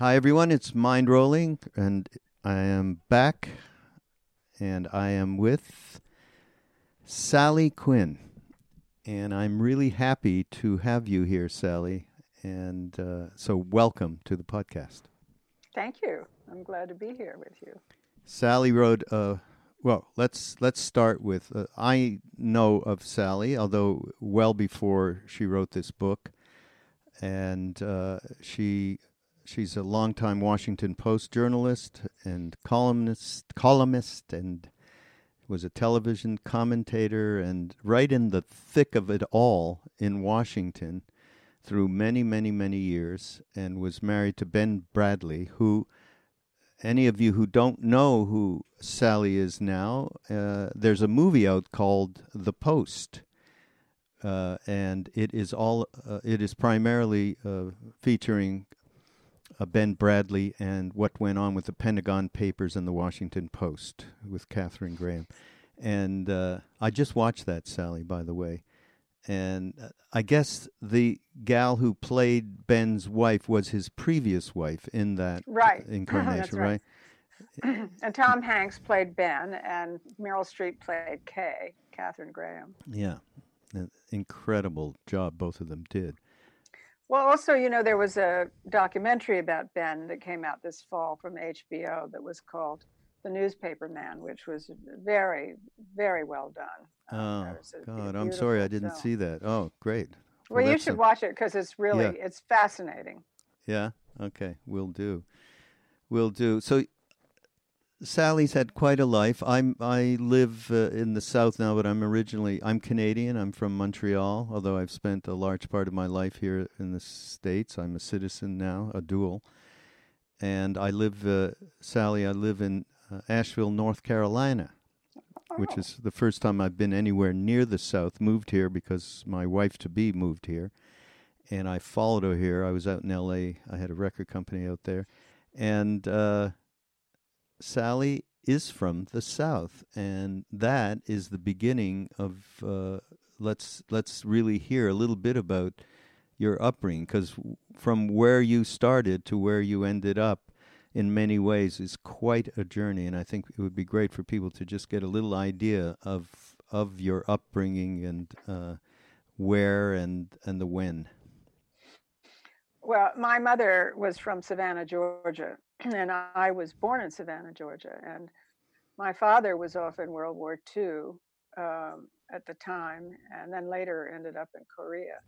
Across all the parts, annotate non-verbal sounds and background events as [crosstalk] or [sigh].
Hi, everyone. It's Mindrolling, and I am back, and I am with Sally Quinn. And I'm really happy to have you here, Sally. And uh, so, welcome to the podcast. Thank you. I'm glad to be here with you. Sally wrote. Uh, well, let's let's start with. Uh, I know of Sally, although well before she wrote this book, and uh, she she's a longtime Washington Post journalist and columnist, columnist, and was a television commentator, and right in the thick of it all in Washington through many, many, many years, and was married to Ben Bradlee, who any of you who don't know who Sally is now, uh, there's a movie out called The Post. Uh, and it is all uh, it is primarily uh, featuring uh, Ben Bradlee and what went on with the Pentagon Papers and the Washington Post with Katharine Graham. And uh, I just watched that, Sally, by the way. And uh, I guess the gal who played Ben's wife was his previous wife in that right. [laughs] [laughs] incarnation, right? right? [clears throat] and Tom Hanks played Ben, and Meryl Streep played Kay, Katharine Graham. Yeah, An incredible job both of them did. Well, also, you know, there was a documentary about Ben that came out this fall from HBO that was called The Newspaper Man, which was very, very well done. Um, oh, God, I'm sorry I didn't film. see that. Oh, great. Well, well you should a... watch it because it's really, yeah. it's fascinating. Yeah, okay, we'll do. We'll do. So Sally's had quite a life. I'm I live uh, in the south now, but I'm originally I'm Canadian. I'm from Montreal, although I've spent a large part of my life here in the states. I'm a citizen now, a dual, and I live, uh, Sally. I live in uh, Asheville, North Carolina, which is the first time I've been anywhere near the south. Moved here because my wife to be moved here, and I followed her here. I was out in L.A. I had a record company out there, and uh, Sally is from the South, and that is the beginning of. Uh, let's let's really hear a little bit about your upbringing, because from where you started to where you ended up, in many ways, is quite a journey, and I think it would be great for people to just get a little idea of of your upbringing and uh, where and and the when. Well, my mother was from Savannah, Georgia, and I was born in Savannah, Georgia. And my father was off in World War II um, at the time, and then later ended up in Korea.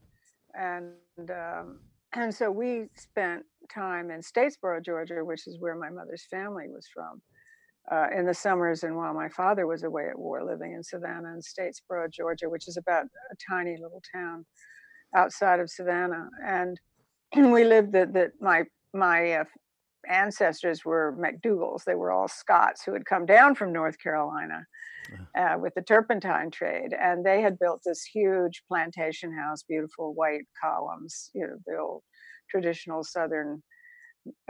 And um, and so we spent time in Statesboro, Georgia, which is where my mother's family was from, uh, in the summers and while my father was away at war, living in Savannah and Statesboro, Georgia, which is about a tiny little town outside of Savannah. And [clears throat] we lived that that my my uh, ancestors were McDougalls. They were all Scots who had come down from North Carolina uh, with the turpentine trade, and they had built this huge plantation house, beautiful white columns, you know, the old traditional Southern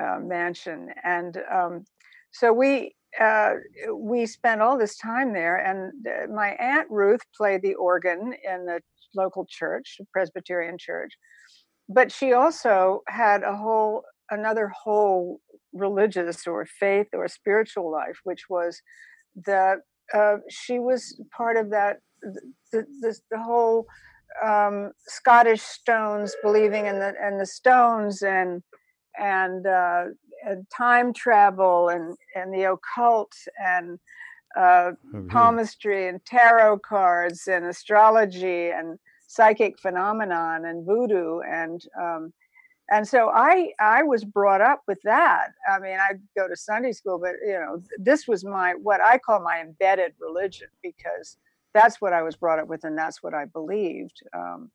uh, mansion, and um, so we. Uh, we spent all this time there, and uh, my aunt Ruth played the organ in the local church, Presbyterian church, but she also had a whole another whole religious or faith or spiritual life, which was that uh, she was part of that the, the, the whole um, Scottish Stones believing in the and the Stones and and, uh, and time travel and and the occult and uh, oh, palmistry and tarot cards and astrology and psychic phenomenon and voodoo and um, and so I I was brought up with that. I mean, I go to Sunday school, but you know, this was my what I call my embedded religion because that's what I was brought up with, and that's what I believed um,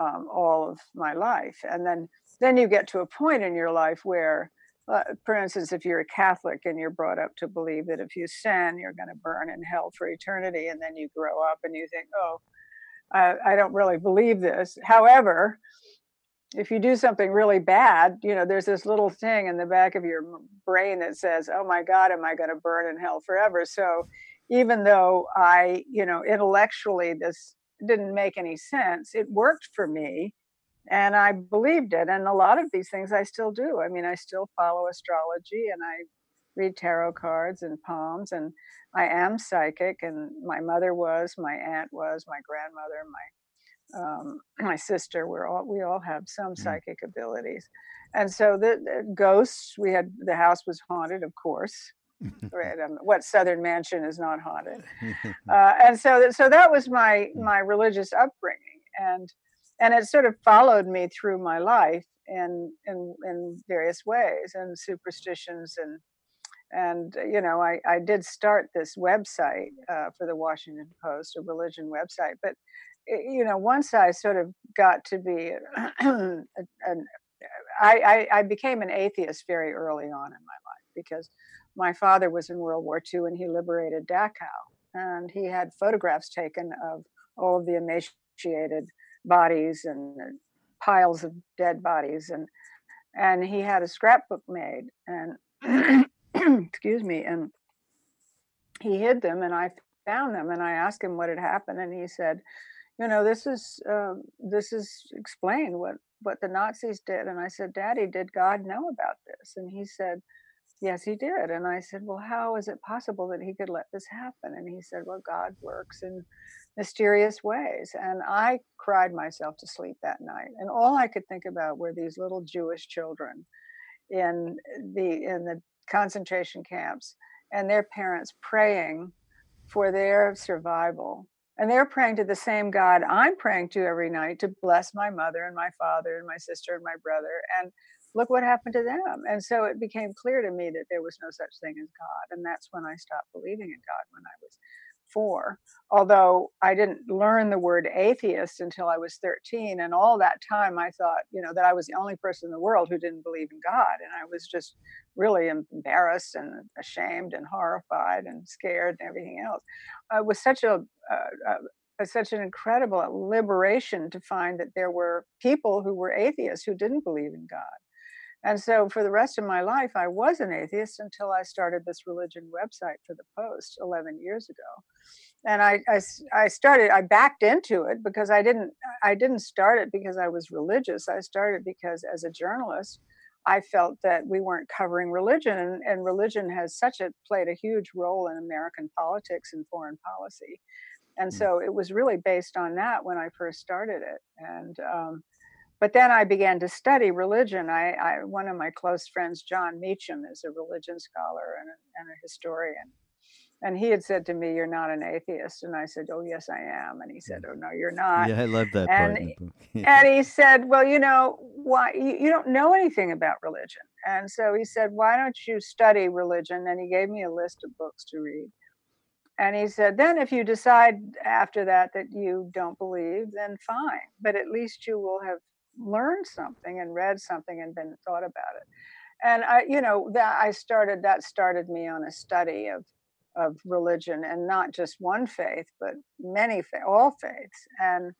um, all of my life. And then then you get to a point in your life where, uh, for instance, if you're a Catholic and you're brought up to believe that if you sin, you're going to burn in hell for eternity, and then you grow up and you think, oh, I, I don't really believe this. However, if you do something really bad, you know, there's this little thing in the back of your brain that says, "Oh my God, am I going to burn in hell forever?" So, even though I, you know, intellectually this didn't make any sense, it worked for me and I believed it. And a lot of these things I still do. I mean, I still follow astrology and I read tarot cards and palms, and I am psychic. And my mother was, my aunt was, my grandmother, my um, my sister. We're all we all have some mm. psychic abilities, and so the, the, ghosts. We had the house was haunted, of course. right, um, what Southern mansion is not haunted? [laughs] Uh, and so that so that was my mm. my religious upbringing, and and it sort of followed me through my life in in in various ways and superstitions and and you know I, I did start this website uh, for the washington post a religion website but Eh, you know once i sort of got to be [clears throat] an, I, I, I became an atheist very early on in my life because my father was in world war ii and he liberated dachau. And he had photographs taken of all of the emaciated bodies and uh, piles of dead bodies. And and he had a scrapbook made and [clears throat] excuse me and he hid them and i found them and i asked him what had happened and he said you know this is uh, this is explained what what the nazis did and i said daddy did god know about this and he said yes he did and i said well how is it possible that he could let this happen and he said well god works in mysterious ways. And I cried myself to sleep that night. And all I could think about were these little Jewish children in the in the concentration camps and their parents praying for their survival. And they're praying to the same God I'm praying to every night to bless my mother and my father and my sister and my brother. And look what happened to them. And so it became clear to me that there was no such thing as God. And that's when I stopped believing in God when I was although I didn't learn the word atheist until I was 13. And all that time, I thought, you know, that I was the only person in the world who didn't believe in God. And I was just really embarrassed and ashamed and horrified and scared and everything else. It was such a, a, a such an incredible liberation to find that there were people who were atheists who didn't believe in God. And so for the rest of my life, I was an atheist until I started this religion website for the Post 11 years ago. And I, I, I, started, I backed into it because I didn't, I didn't start it because I was religious. I started because as a journalist, I felt that we weren't covering religion and, and religion has such a, played a huge role in American politics and foreign policy. And mm. so it was really based on that when I first started it. And, um, but then I began to study religion. I, I, one of my close friends, Jon Meacham, is a religion scholar and a, and a historian. And he had said to me, "You're not an atheist," and I said, "Oh, yes, I am." And he said, "Oh, no, you're not." Yeah, I love that and, part. [laughs] and he said, "Well, you know, why you, you don't know anything about religion?" And so he said, "Why don't you study religion?" And he gave me a list of books to read. And he said, then if you decide after that that you don't believe, then fine. But at least you will have learned something and read something and been thought about it and i you know that i started that started me on a study of of religion and not just one faith but many all faiths and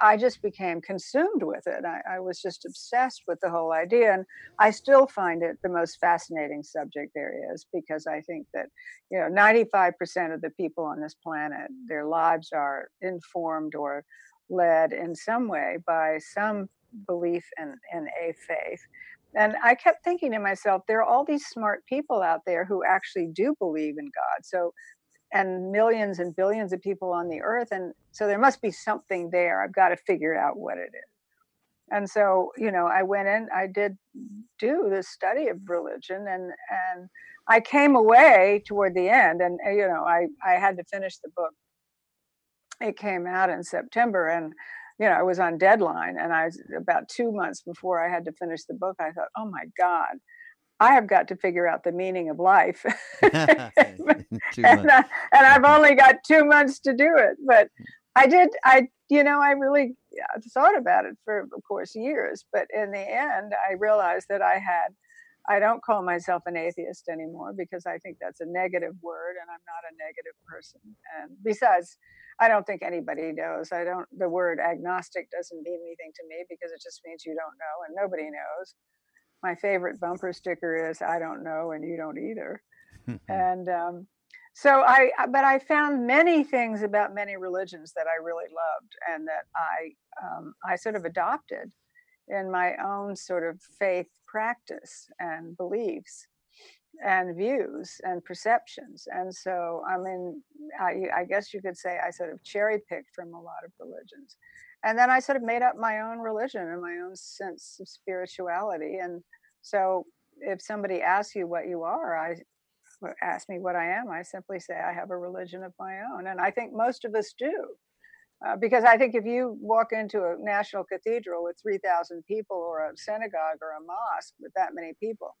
I just became consumed with it. I, I, was just obsessed with the whole idea. And I still find it the most fascinating subject there is because I think that, you know, 95% of the people on this planet, their lives are informed or led in some way by some belief in, in a faith. And I kept thinking to myself, there are all these smart people out there who actually do believe in God. So, and millions and billions of people on the earth. And so there must be something there. I've got to figure out what it is. And so, you know, I went in, I did do this study of religion and, and I came away toward the end and, you know, I, I had to finish the book. It came out in September and you know, I was on deadline and I was about two months before I had to finish the book. I thought, oh my God, I have got to figure out the meaning of life. [laughs] [laughs] and, I, and I've mm-hmm. only got two months to do it. But mm. I did, I, you know, I really uh, thought about it for, of course, years. But in the end, I realized that I had I don't call myself an atheist anymore because I think that's a negative word and I'm not a negative person. And besides, I don't think anybody knows. I don't, the word agnostic doesn't mean anything to me because it just means you don't know and nobody knows. My favorite bumper sticker is I don't know and you don't either. [laughs] and um, so I, but I found many things about many religions that I really loved and that I, um, I sort of adopted in my own sort of faith practice and beliefs and views and perceptions. And so, I mean, I, I, guess you could say I sort of cherry picked from a lot of religions. And then I sort of made up my own religion and my own sense of spirituality. And so, if somebody asks you what you are, I ask me what I am, I simply say I have a religion of my own. And I think most of us do. Uh, because I think if you walk into a national cathedral with 3,000 people or a synagogue or a mosque with that many people,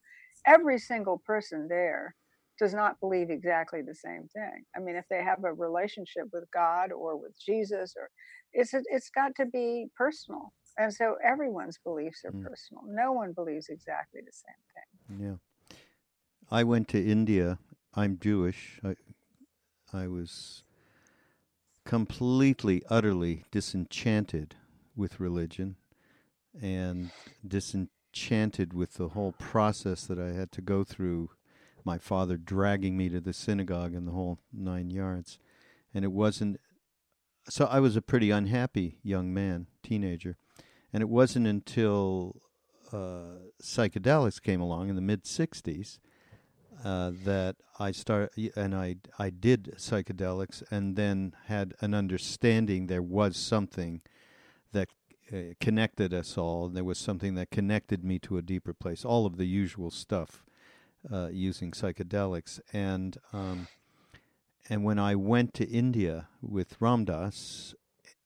every single person there does not believe exactly the same thing. I mean, if they have a relationship with God or with Jesus, or it's it's got to be personal, and so everyone's beliefs are mm. personal. No one believes exactly the same thing. Yeah, I went to India. I'm Jewish. I I was completely, utterly disenchanted with religion and disenchanted with the whole process that I had to go through. My father dragging me to the synagogue and the whole nine yards. And it wasn't. So I was a pretty unhappy young man, teenager. And it wasn't until uh, psychedelics came along in the mid 60s uh, that I start and I I did psychedelics, and then had an understanding there was something that uh, connected us all. There was something that connected me to a deeper place. All of the usual stuff uh, using psychedelics, and um, and when I went to India with Ram Dass,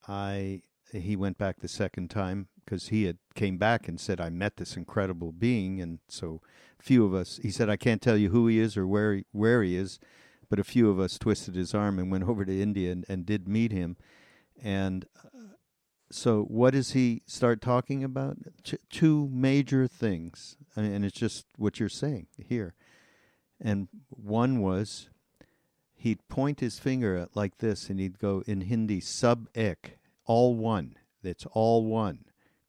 I he went back the second time because he had came back and said I met this incredible being, and so few of us. He said I can't tell you who he is or where he, where he is, but a few of us twisted his arm and went [laughs] over to India and, and did meet him, and. Uh, so what does he start talking about? Two major things, and it's just what you're saying here. And one was he'd point his finger at like this, and he'd go in Hindi, sub ek, all one. It's all one.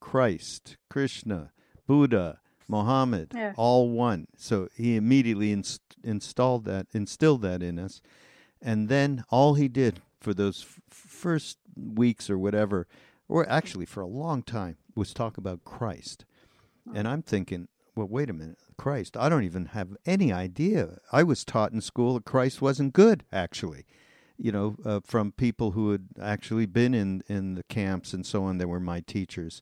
Christ, Krishna, Buddha, Muhammad, yeah. all one. So he immediately inst- installed that, instilled that in us. And then all he did for those f- first weeks or whatever, or actually for a long time, was talk about Christ. And I'm thinking, well, wait a minute, Christ. I don't even have any idea. I was taught in school that Christ wasn't good, actually. You know, uh, from people who had actually been in, in the camps and so on, that were my teachers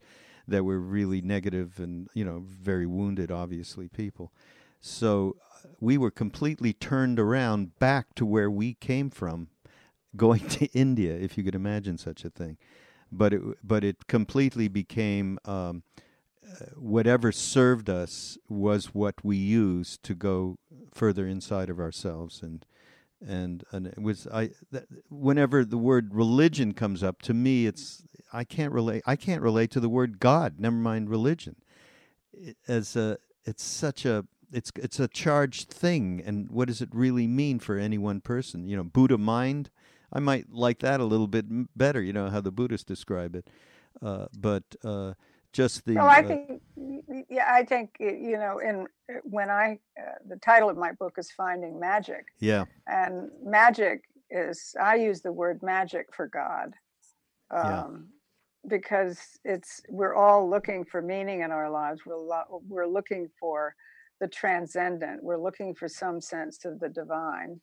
that were really negative and you know very wounded, obviously people. So uh, we were completely turned around back to where we came from, going [laughs] to India, if you could imagine such a thing. But it but it completely became. Um, uh, whatever served us was what we used to go further inside of ourselves and and and it was I that, whenever the word religion comes up to me it's I can't relate I can't relate to the word God never mind religion as a it's such a it's it's a charged thing and what does it really mean for any one person you know Buddha mind I might like that a little bit better you know how the Buddhists describe it uh, but uh, just the. Well, I uh, think, yeah, I think you know, in when I uh, the title of my book is Finding Magic. Yeah. And magic is I use the word magic for God. Um, yeah. Because it's we're all looking for meaning in our lives. We're lo- we're looking for the transcendent. We're looking for some sense of the divine,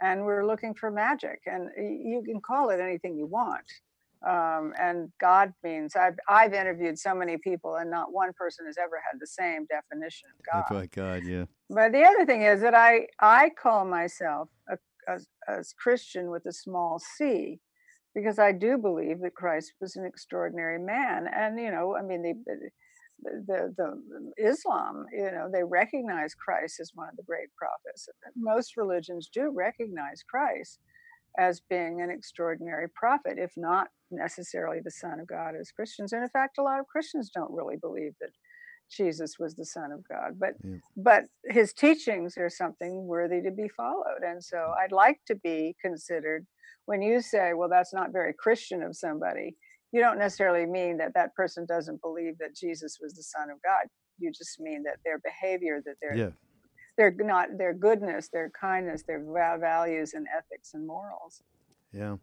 and we're looking for magic. And you can call it anything you want um, and God means I've I've interviewed so many people, and not one person has ever had the same definition of God. By God, yeah. But the other thing is that I I call myself a, a, a Christian with a small c, because I do believe that Christ was an extraordinary man, and you know, I mean uh, the. The, the Islam, you know, they recognize Christ as one of the great prophets. Most religions do recognize Christ, as being an extraordinary prophet, if not necessarily the Son of God as Christians. And in fact, a lot of Christians don't really believe that Jesus was the Son of God. But yeah. but his teachings are something worthy to be followed. And so I'd like to be considered when you say, well, that's not very Christian of somebody, you don't necessarily mean that that person doesn't believe that Jesus was the Son of God. You just mean that their behavior, that their yeah their not their goodness, their kindness, their values and ethics and morals. Yeah,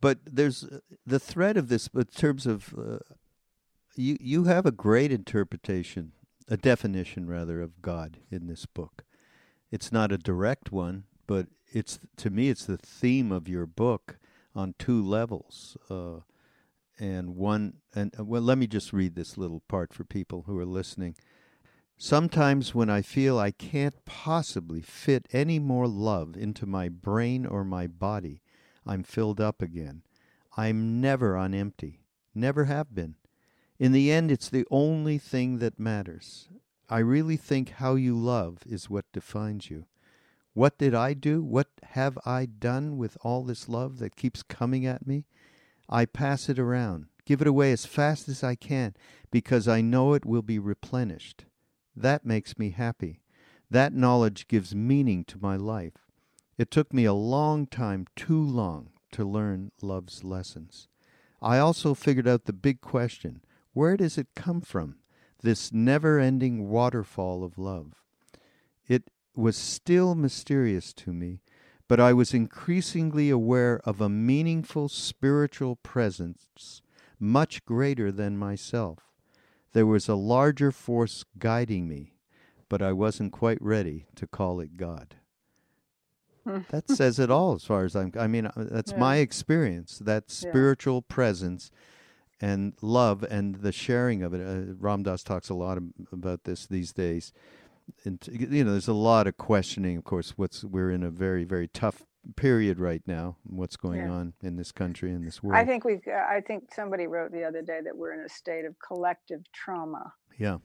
but there's uh, the thread of this in terms of. Uh, you you have a great interpretation, a definition rather of God in this book. It's not a direct one, but it's to me it's the theme of your book on two levels. Uh, and one and uh, well let me just read this little part for people who are listening. Sometimes when I feel I can't possibly fit any more love into my brain or my body, I'm filled up again. I'm never on empty. Never have been. In the end, it's the only thing that matters. I really think how you love is what defines you. What did I do? What have I done with all this love that keeps coming at me? I pass it around, give it away as fast as I can, because I know it will be replenished. That makes me happy. That knowledge gives meaning to my life. It took me a long time, too long, to learn love's lessons. I also figured out the big question where does it come from, this never ending waterfall of love? It was still mysterious to me, but I was increasingly aware of a meaningful spiritual presence much greater than myself. There was a larger force guiding me, but I wasn't quite ready to call it God. [laughs] that says it all as far as I'm I mean uh, that's yeah. my experience that spiritual yeah. presence and love and the sharing of it. Uh, Ram Dass talks a lot about this these days. And you know there's a lot of questioning of course what's we're in a very very tough period right now what's going yeah. on in this country in this world. i think we i think somebody wrote the other day that we're in a state of collective trauma. Yeah.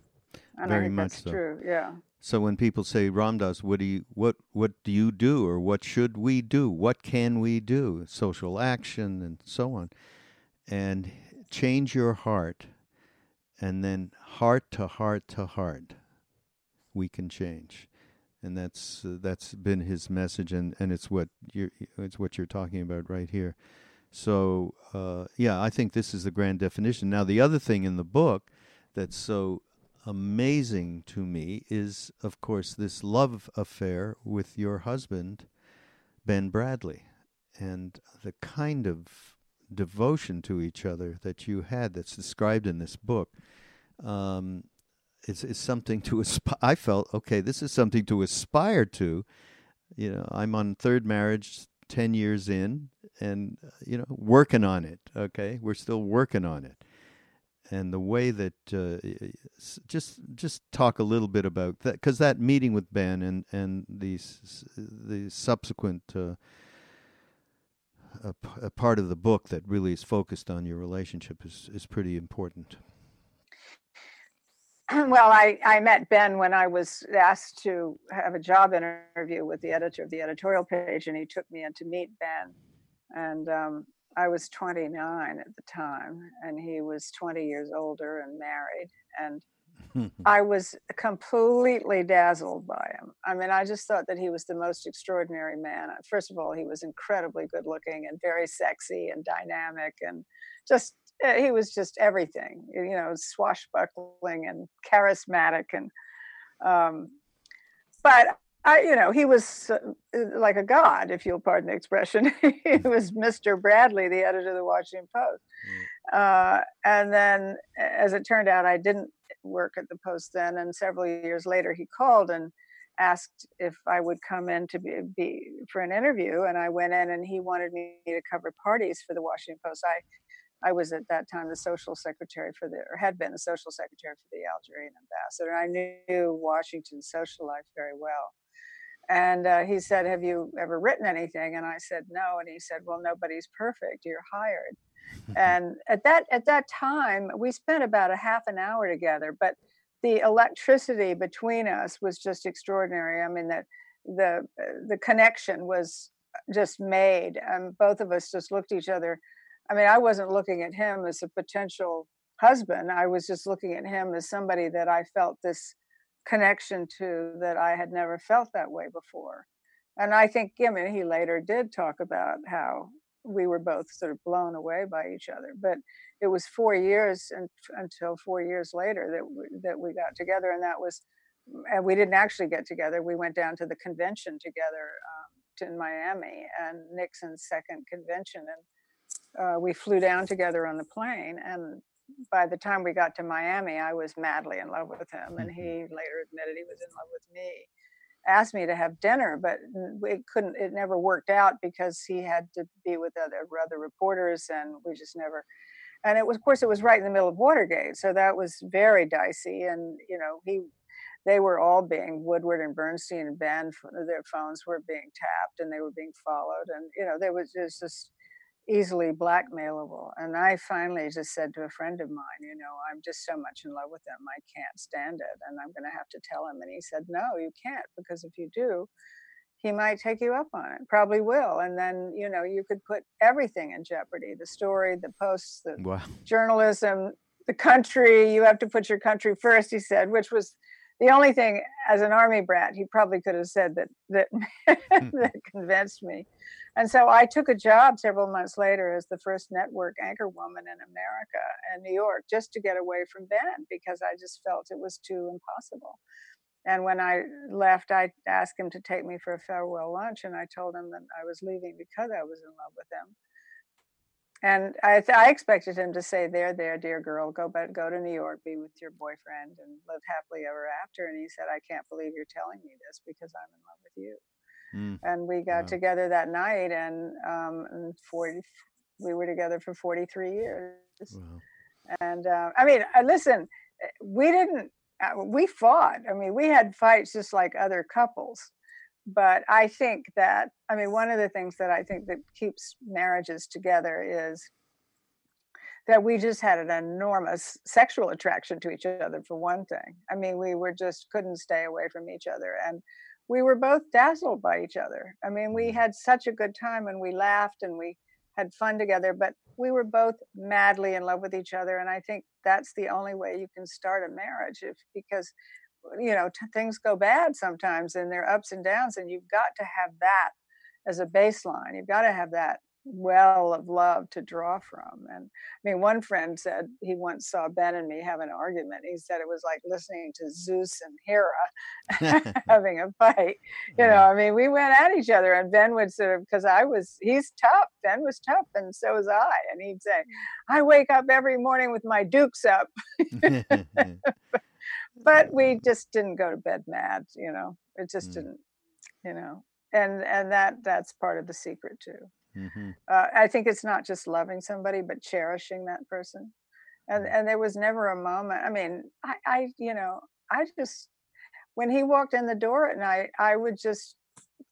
And very I think much that's so. true yeah. So when people say Ram Dass, what do you what what do you do or what should we do? What can we do? Social action and so on. And change your heart and then heart to heart to heart we can change and that's uh, that's been his message, and, and it's what you're it's what you're talking about right here. So uh, yeah, I think this is the grand definition. Now the other thing in the book that's so amazing to me is, of course, this love affair with your husband, Ben Bradlee, and the kind of devotion to each other that you had that's described in this book. Um, is is something to aspire. I felt okay. This is something to aspire to. You know, I'm on third marriage, ten years in, and uh, you know, working on it. Okay, we're still working on it. And the way that uh, just just talk a little bit about that because that meeting with Ben and and the the subsequent uh, a, part of the book that really is focused on your relationship is is pretty important. [clears throat] well, I, I met Ben when I was asked to have a job interview with the editor of the editorial page, and he took me in to meet Ben. And um, I was 29 at the time, and he was 20 years older and married. And I [laughs] was completely dazzled by him. I mean, I just thought that he was the most extraordinary man. First of all, he was incredibly good looking and very sexy and dynamic and just uh, he was just everything, you know, swashbuckling and charismatic, and um, but I, you know, he was uh, like a god, if you'll pardon the expression. [laughs] he [laughs] was Mr. Bradlee, the editor of the Washington Post, uh, and then, as it turned out, I didn't work at the Post then, and several years later, he called and asked if I would come in to be, be, for an interview, and I went in, and he wanted me to cover parties for the Washington Post. I I was at that time the social secretary for the, or had been the social secretary for the Algerian ambassador. I knew Washington's social life very well. And uh, he said, Have you ever written anything? And I said, No. And he said, Well, nobody's perfect. You're hired. Mm-hmm. and at that at that time, we spent about a half an hour together, but the electricity between us was just extraordinary. I mean, that the uh, the connection was just made, and both of us just looked at each other I mean, I wasn't looking at him as a potential husband. I was just looking at him as somebody that I felt this connection to that I had never felt that way before. And I think, I mean, he later did talk about how we were both sort of blown away by each other. But it was four years and, until four years later that we, that we got together, and that was, and we didn't actually get together. We went down to the convention together um, in Miami, and Nixon's second convention, and uh, we flew down together on the plane, and by the time we got to Miami, I was madly in love with him, and he Mm-hmm. later admitted he was in love with me. Asked me to have dinner, but it couldn't. It never worked out because he had to be with other other reporters, and we just never. And it was, of course, it was right in the middle of Watergate, so that was very dicey. And you know, he, they were all being Woodward and Bernstein and Ben. Their phones were being tapped, and they were being followed, and you know, there was just easily blackmailable. And I finally just said to a friend of mine, you know, I'm just so much in love with him, I can't stand it. And I'm going to have to tell him. And he said, no, you can't, because if you do, he might take you up on it, probably will. And then, you know, you could put everything in jeopardy the story, the posts, the Wow. journalism, the country. You have to put your country first, he said, which was the only thing as an army brat he probably could have said that that [laughs] hmm. that convinced me and so i took a job several months later as the first network anchor woman in america in new york just to get away from ben because i just felt it was too impossible and when i left i asked him to take me for a farewell lunch and i told him that i was leaving because i was in love with him and I, I expected him to say, "There, there, dear girl, go go to New York, be with your boyfriend, and live happily ever after." And he said, "I can't believe you're telling me this because I'm in love with you." Mm. And we got Wow. together that night, and um, and forty, we were together for 43 years. Wow. And uh, I mean, uh, listen, uh, we didn't, uh, we fought. I mean, we had fights just like other couples. But I think that, I mean, one of the things that I think that keeps marriages together is that we just had an enormous sexual attraction to each other, for one thing. I mean, we were just couldn't stay away from each other. And we were both dazzled by each other. I mean, we mm-hmm. had such a good time and we laughed and we had fun together, but we were both madly in love with each other. And I think that's the only way you can start a marriage if, because, you know, t- things go bad sometimes and there are ups and downs, and you've got to have that as a baseline. You've got to have that well of love to draw from. And I mean, one friend said he once saw Ben and me have an argument. He said it was like listening to Zeus and Hera [laughs] having a fight. You know, I mean, we went at each other, and Ben would sort of, because I was, he's tough. Ben was tough, and so was I. And he'd say, I wake up every morning with my dukes up. [laughs] [laughs] but we just didn't go to bed mad, you know, it just Mm. didn't, you know. And and that that's part of the secret too Mhm. uh, I think it's not just loving somebody, but cherishing that person. And and there was never a moment. I mean, I, I you know, I just when he walked in the door at night, I would just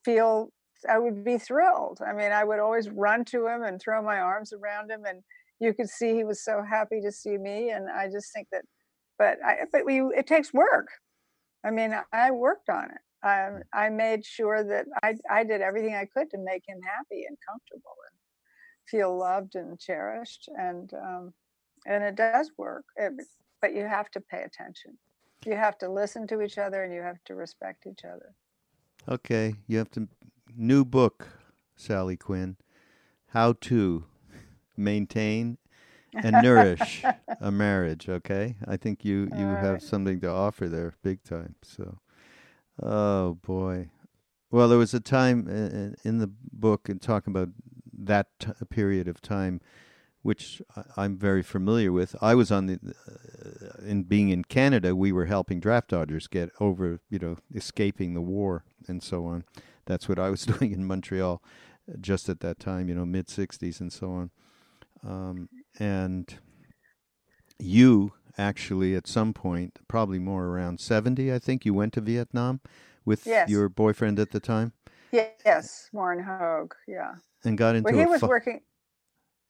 feel I would be thrilled. I mean, I would always run to him and throw my arms around him, and you could see he was so happy to see me. And I just think that, but I but we it takes work. I mean, I worked on it. I, I made sure that I, I did everything I could to make him happy and comfortable and feel loved and cherished. And um, and it does work, it, but you have to pay attention. You have to listen to each other and you have to respect each other. Okay, you have to new book, Sally Quinn. How to maintain and nourish [laughs] a marriage. Okay, I think you you All have something to offer there, big time. So, oh boy. Well, there was a time in, the book and talking about that t- period of time, which I- I'm very familiar with. I was on the, uh, in being in Canada, we were helping draft dodgers get over, you know, escaping the war and so on. That's what I was [laughs] doing in Montreal, uh, just at that time, you know, mid '60s and so on. Um, and you actually, at some point, probably more around 70, I think, you went to Vietnam with Yes. your boyfriend at the time Yes, Warren Hoge. Yeah. and got into Well, he was working.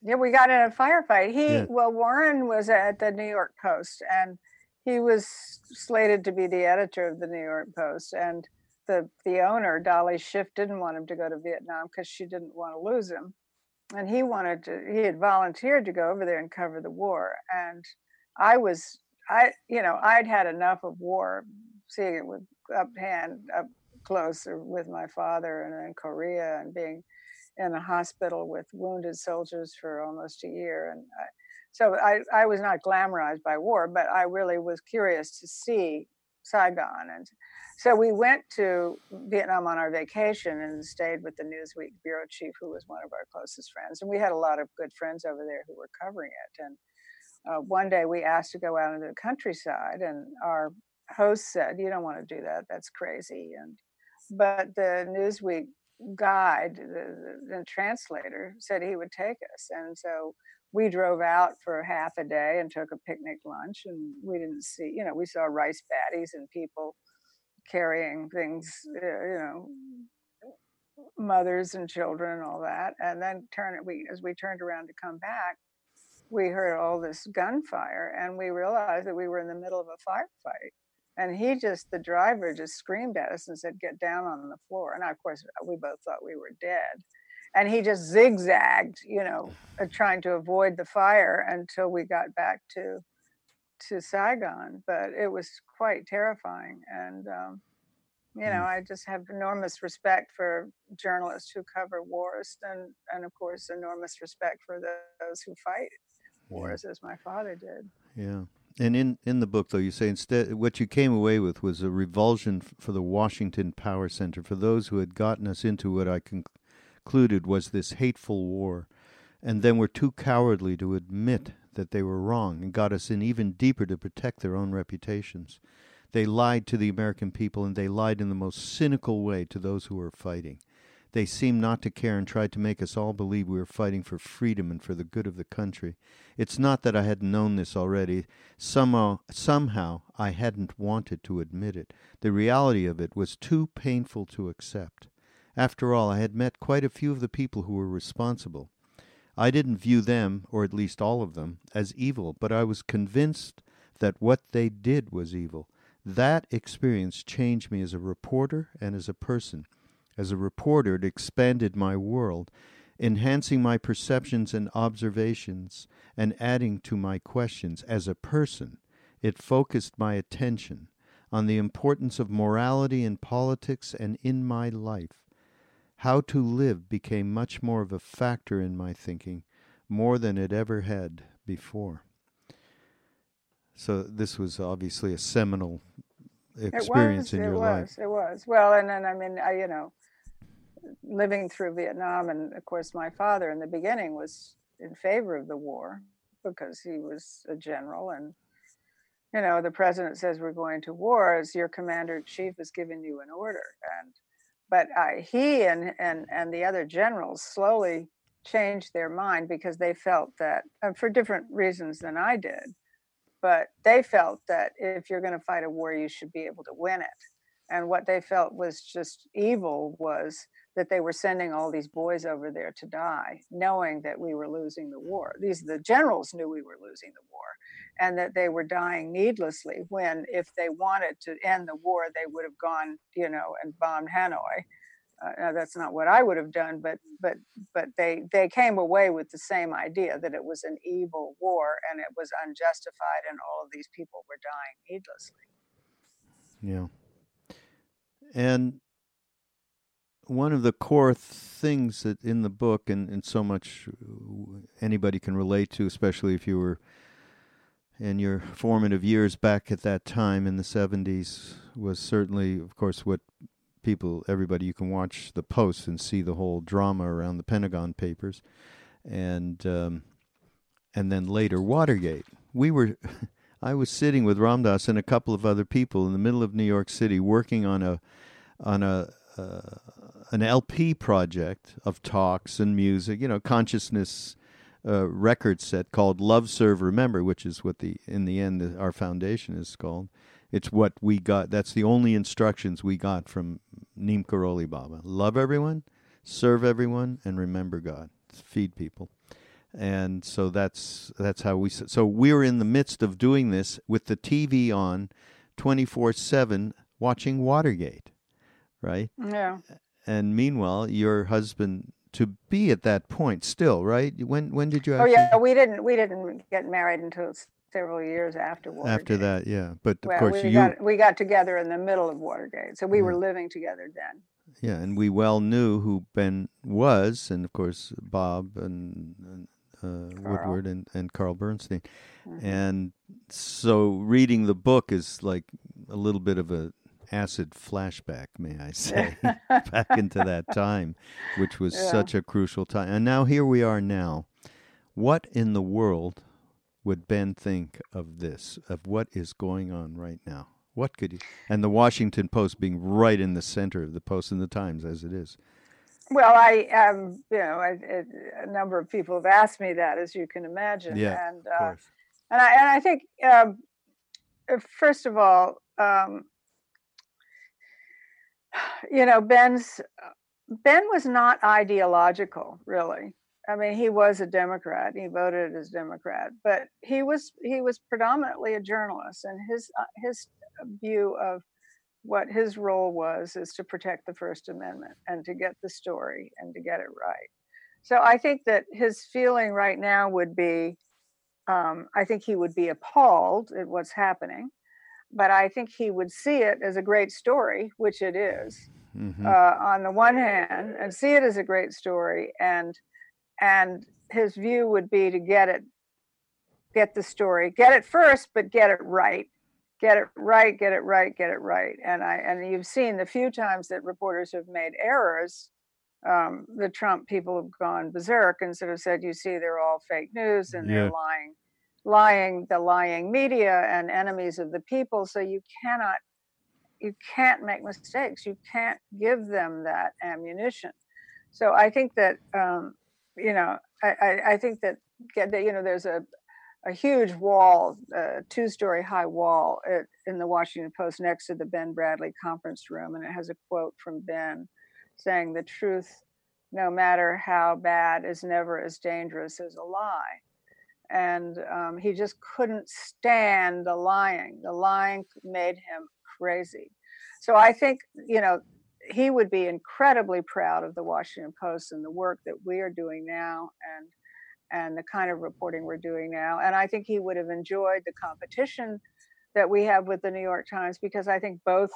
Yeah, we got in a firefight. He, Yeah. well, Warren was at the New York Post and he was slated to be the editor of the New York Post. And the, the owner, Dolly Schiff, didn't want him to go to Vietnam because she didn't want to lose him. And he wanted to, he had volunteered to go over there and cover the war. And I was, I, you know, I'd had enough of war, seeing it with up hand, up close uh, with my father and in Korea and being in a hospital with wounded soldiers for almost a year. And I, so I, I was not glamorized by war, but I really was curious to see Saigon. And so we went to Vietnam on our vacation and stayed with the Newsweek bureau chief, who was one of our closest friends. And we had a lot of good friends over there who were covering it. And uh, one day we asked to go out into the countryside, and our host said, "You don't want to do that. That's crazy." And but the Newsweek guide, the, the, the translator, said he would take us, and so we drove out for half a day and took a picnic lunch, and we didn't see, you know, we saw rice paddies and people carrying things, uh, you know, mothers and children and all that. And then turn we as we turned around to come back, we heard all this gunfire, and we realized that we were in the middle of a firefight. And he just, the driver just screamed at us and said, "Get down on the floor." And of course, we both thought we were dead. And he just zigzagged, you know, uh, trying to avoid the fire until we got back to to Saigon. But it was quite terrifying, and um, you know, I just have enormous respect for journalists who cover wars, and and of course, enormous respect for those who fight wars, as my father did. Yeah. And in, in the book, though, you say instead what you came away with was a revulsion for the Washington Power Center, for those who had gotten us into what I concluded was this hateful war, and then were too cowardly to admit that they were wrong and got us in even deeper to protect their own reputations. They lied to the American people, and they lied in the most cynical way to those who were fighting. They seemed not to care and tried to make us all believe we were fighting for freedom and for the good of the country. It's not that I hadn't known this already. Somehow, somehow I hadn't wanted to admit it. The reality of it was too painful to accept. After all, I had met quite a few of the people who were responsible. I didn't view them, or at least all of them, as evil, but I was convinced that what they did was evil. That experience changed me as a reporter and as a person. As a reporter, it expanded my world, enhancing my perceptions and observations and adding to my questions. As a person, it focused my attention on the importance of morality in politics and in my life. How to live became much more of a factor in my thinking, more than it ever had before. So this was obviously a seminal experience it was, in it your was, life. It was. Well, and then I mean, I, you know, living through Vietnam, and of course, my father in the beginning was in favor of the war because he was a general, and you know, the president says we're going to war as your commander in chief has given you an order, and but I, he and and and the other generals slowly changed their mind because they felt that, for different reasons than I did, but they felt that if you're going to fight a war, you should be able to win it. And what they felt was just evil was that they were sending all these boys over there to die, knowing that we were losing the war. These the generals knew we were losing the war, and that they were dying needlessly. When if they wanted to end the war, they would have gone, you know, and bombed Hanoi uh, that's not what I would have done, but but but they they came away with the same idea that it was an evil war and it was unjustified, and all of these people were dying needlessly. Yeah, and one of the core things that in the book, and, and so much anybody can relate to, especially if you were in your formative years back at that time in the 70s, was certainly, of course, what people, everybody, you can watch the posts and see the whole drama around the Pentagon Papers, and um, and then later Watergate. We were, [laughs] I was sitting with Ram Dass and a couple of other people in the middle of New York City working on a on a uh, an LP project of talks and music, you know, consciousness uh, record set called Love Serve Remember, which is what the in the end the, our foundation is called. It's what we got. That's the only instructions we got from Neem Karoli Baba. Love everyone, serve everyone, and remember God. Feed people. And so that's that's how we. So we're in the midst of doing this with the TV on, twenty four seven, watching Watergate, right? Yeah. And meanwhile, your husband to be at that point still, right? When when did you? Actually... Oh yeah, we didn't we didn't get married until several years after Watergate. After that, yeah. But of well, course, we you got we got together in the middle of Watergate, so we were living together then. Yeah, and we well knew who Ben was, and of course Bob and, uh, Woodward and and Carl Bernstein, mm-hmm. and so reading the book is like a little bit of a acid flashback, may I [laughs] say, [laughs] back into that time, which was yeah. such a crucial time. And now here we are now. What in the world would Ben think of this, of what is going on right now? What could he? And the Washington Post being right in the center of the Post and the Times as it is. Well, I um, you know, I, a number of people have asked me that, as you can imagine. Yeah, and uh, and I and I think um, first of all, um, you know, Ben's Ben was not ideological, really. I mean, he was a Democrat. He voted as Democrat, but he was he was predominantly a journalist, and his uh, his view of what his role was is to protect the First Amendment and to get the story and to get it right. So I think that his feeling right now would be, um, I think he would be appalled at what's happening, but I think he would see it as a great story, which it is, mm-hmm. uh, on the one hand, and see it as a great story, and and his view would be to get it, get the story, get it first, but get it right, get it right, get it right, get it right. And I and you've seen the few times that reporters have made errors, um, the Trump people have gone berserk and sort of said, "You see, they're all fake news and yeah. they're lying, lying, the lying media and enemies of the people." So you cannot, you can't make mistakes. You can't give them that ammunition. So I think that, um, you know, I, I, I think that you know there's a a huge wall, a two-story high wall at, in the Washington Post next to the Ben Bradlee conference room, and it has a quote from Ben saying, "The truth, no matter how bad, is never as dangerous as a lie." And um, he just couldn't stand the lying. The lying made him crazy. So I think you know he would be incredibly proud of the Washington Post and the work that we are doing now, and and the kind of reporting we're doing now. And I think he would have enjoyed the competition that we have with the New York Times because I think both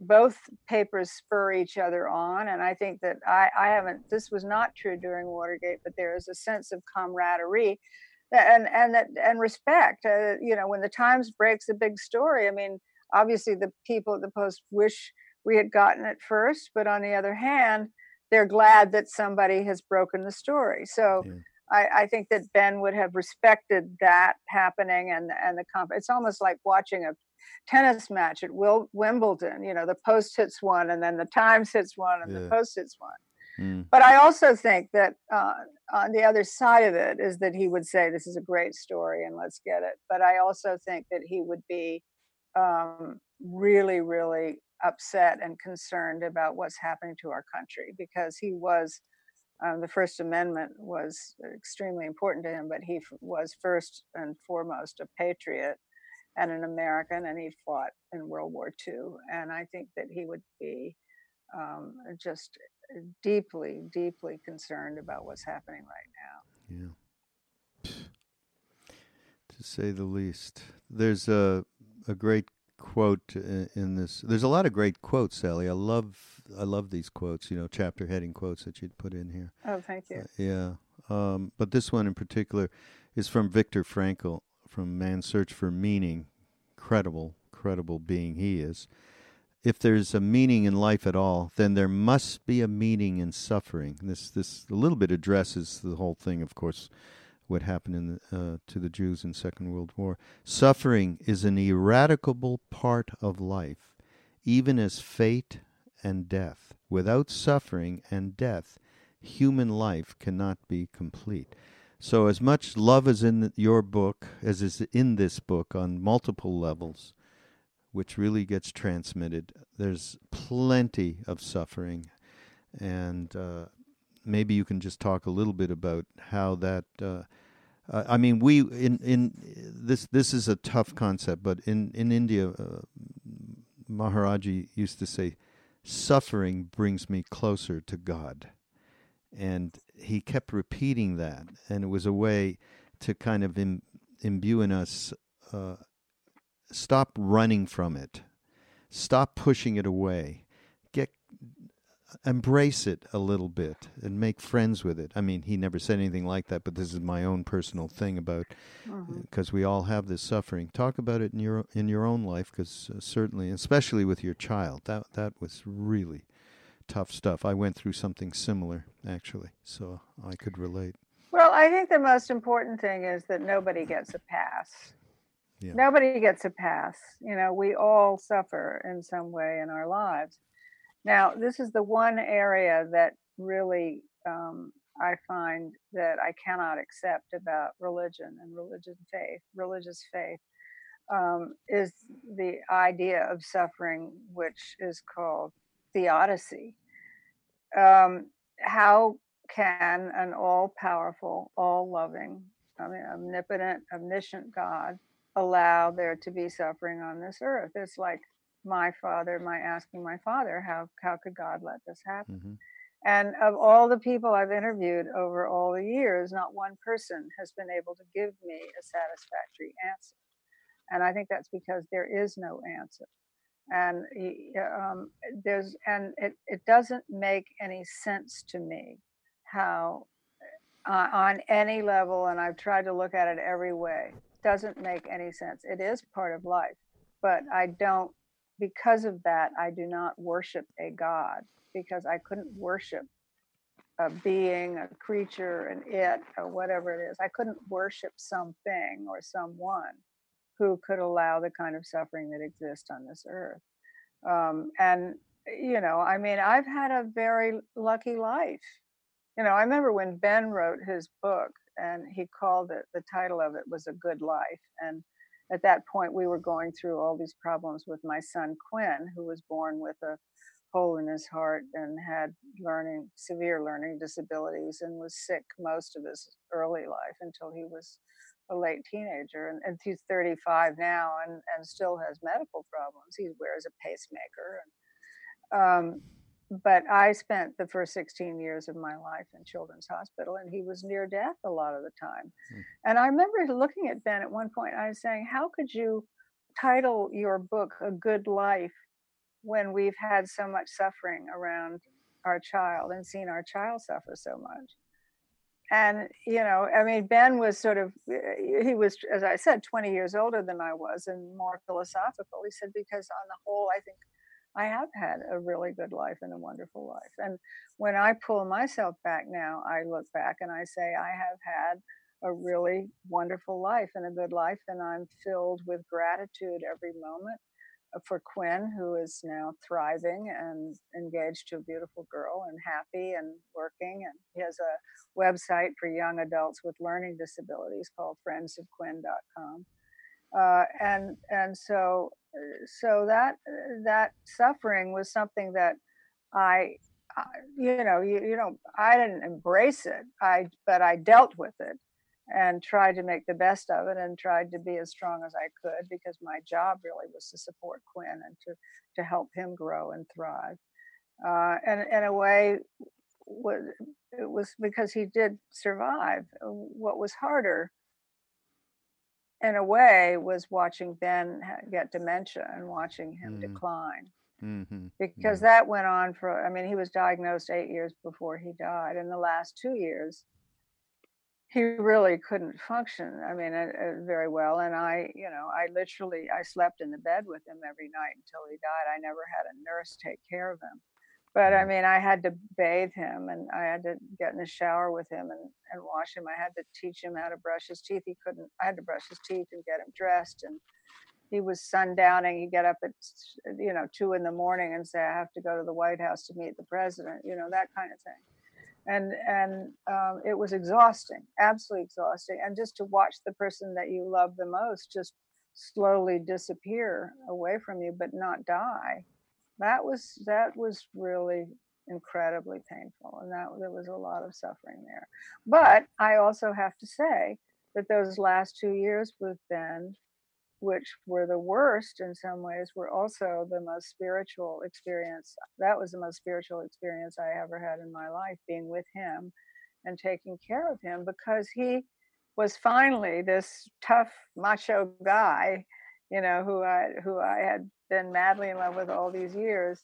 both papers spur each other on and i think that i, I haven't this was not true during watergate but there is a sense of camaraderie and and that and respect uh, you know when the times breaks a big story i mean obviously the people at the post wish we had gotten it first but on the other hand they're glad that somebody has broken the story so yeah. I, I, think that Ben would have respected that happening and and the comp. It's almost like watching a tennis match at Wil- Wimbledon. You know, the post hits one, and then the Times hits one, and yeah. the post hits one. Mm. But I also think that uh, on the other side of it is that he would say, "This is a great story, and let's get it." But I also think that he would be um, really, really upset and concerned about what's happening to our country because he was um, the First Amendment was extremely important to him, but he f- was first and foremost a patriot and an American, and he fought in World War II. And I think that he would be um, just deeply, deeply concerned about what's happening right now. Yeah. To say the least. There's a, a great quote in this. There's a lot of great quotes, Sally. I love I love these quotes. You know, chapter heading quotes that you'd put in here. Oh, thank you. Uh, yeah, um, but this one in particular is from Viktor Frankl from Man's Search for Meaning. Credible, credible being he is. If there's a meaning in life at all, then there must be a meaning in suffering. This this a little bit addresses the whole thing, of course what happened in the, uh, to the Jews in Second World War. Suffering is an eradicable part of life, even as fate and death. Without suffering and death, human life cannot be complete. So, as much love is in your book as is in this book on multiple levels, which really gets transmitted, there's plenty of suffering. And uh, maybe you can just talk a little bit about how that. Uh, I mean, we in in this this is a tough concept, but in in India, uh, Maharaji used to say, "Suffering brings me closer to God," and he kept repeating that, and it was a way to kind of Im- imbue in us. Uh, stop running from it. Stop pushing it away Get embrace it a little bit and make friends with it. I mean, he never said anything like that, but this is my own personal thing about because mm-hmm. we all have this suffering. Talk about it in your in your own life, because uh, certainly, especially with your child, that that was really tough stuff. I went through something similar actually, so I could relate. Well, I think the most important thing is that nobody gets a pass. Yeah. Nobody gets a pass. You know, we all suffer in some way in our lives. Now, this is the one area that really um, I find that I cannot accept about religion and religion faith, religious faith, um, is the idea of suffering, which is called theodicy. Um, how can an all powerful, all loving, I mean, omnipotent, omniscient God allow there to be suffering on this earth? It's like my father, my asking my father, how, how could God let this happen? Mm-hmm. And of all the people I've interviewed over all the years, not one person has been able to give me a satisfactory answer. And I think that's because there is no answer. And um, there's and it, it doesn't make any sense to me how uh, on any level, and I've tried to look at it every way, doesn't make any sense. It is part of life, but I don't. Because of that, I do not worship a God because I couldn't worship a being, a creature, an it, or whatever it is. I couldn't worship something or someone who could allow the kind of suffering that exists on this earth. Um, and, you know, I mean, I've had a very lucky life. You know, I remember when Ben wrote his book and he called it, the title of it was A Good Life. And at that point, we were going through all these problems with my son Quinn, who was born with a hole in his heart and had learning severe learning disabilities and was sick most of his early life until he was a late teenager and, and he's 35 now and, and still has medical problems he wears a pacemaker and, um, but i spent the first 16 years of my life in children's hospital and he was near death a lot of the time mm. and i remember looking at ben at one point i was saying how could you title your book a good life when we've had so much suffering around our child and seen our child suffer so much. And, you know, I mean, Ben was sort of, eh, he was, as I said, 20 years older than I was and more philosophical. He said, because on the whole, I think I have had a really good life and a wonderful life. And when I pull myself back now, I look back and I say, I have had a really wonderful life and a good life. And I'm filled with gratitude every moment uh, for Quinn, who is now thriving and engaged to a beautiful girl and happy and working. And he has a website for young adults with learning disabilities called friendsofquinn.com. Uh, and and so so that that suffering was something that I, I you know you, you know I didn't embrace it I but I dealt with it and tried to make the best of it and tried to be as strong as I could because my job really was to support Quinn and to, to help him grow and thrive. Uh, and in a way, it was because he did survive. What was harder, in a way, was watching Ben get dementia and watching him mm. decline. Mm-hmm. Because mm that went on for, I mean, he was diagnosed eight years before he died. In the last two years, he really couldn't function i mean uh, uh, very well and i you know i literally i slept in the bed with him every night until he died i never had a nurse take care of him but i mean i had to bathe him and i had to get in the shower with him and, and wash him. I had to teach him how to brush his teeth. He couldn't i had to brush his teeth and get him dressed and he was sundowning. He'd get up at you know two in the morning and say i have to go to the white house to meet the president you know that kind of thing. And and um, it was exhausting absolutely exhausting. And just to watch the person that you love the most just slowly disappear away from you but not die that was that was really incredibly painful and that there was a lot of suffering there but i also have to say that those last two years with ben which were the worst in some ways, were also the most spiritual experience. That was the most spiritual experience I ever had in my life, being with him and taking care of him because he was finally this tough macho guy, you know, who I who I had been madly in love with all these years,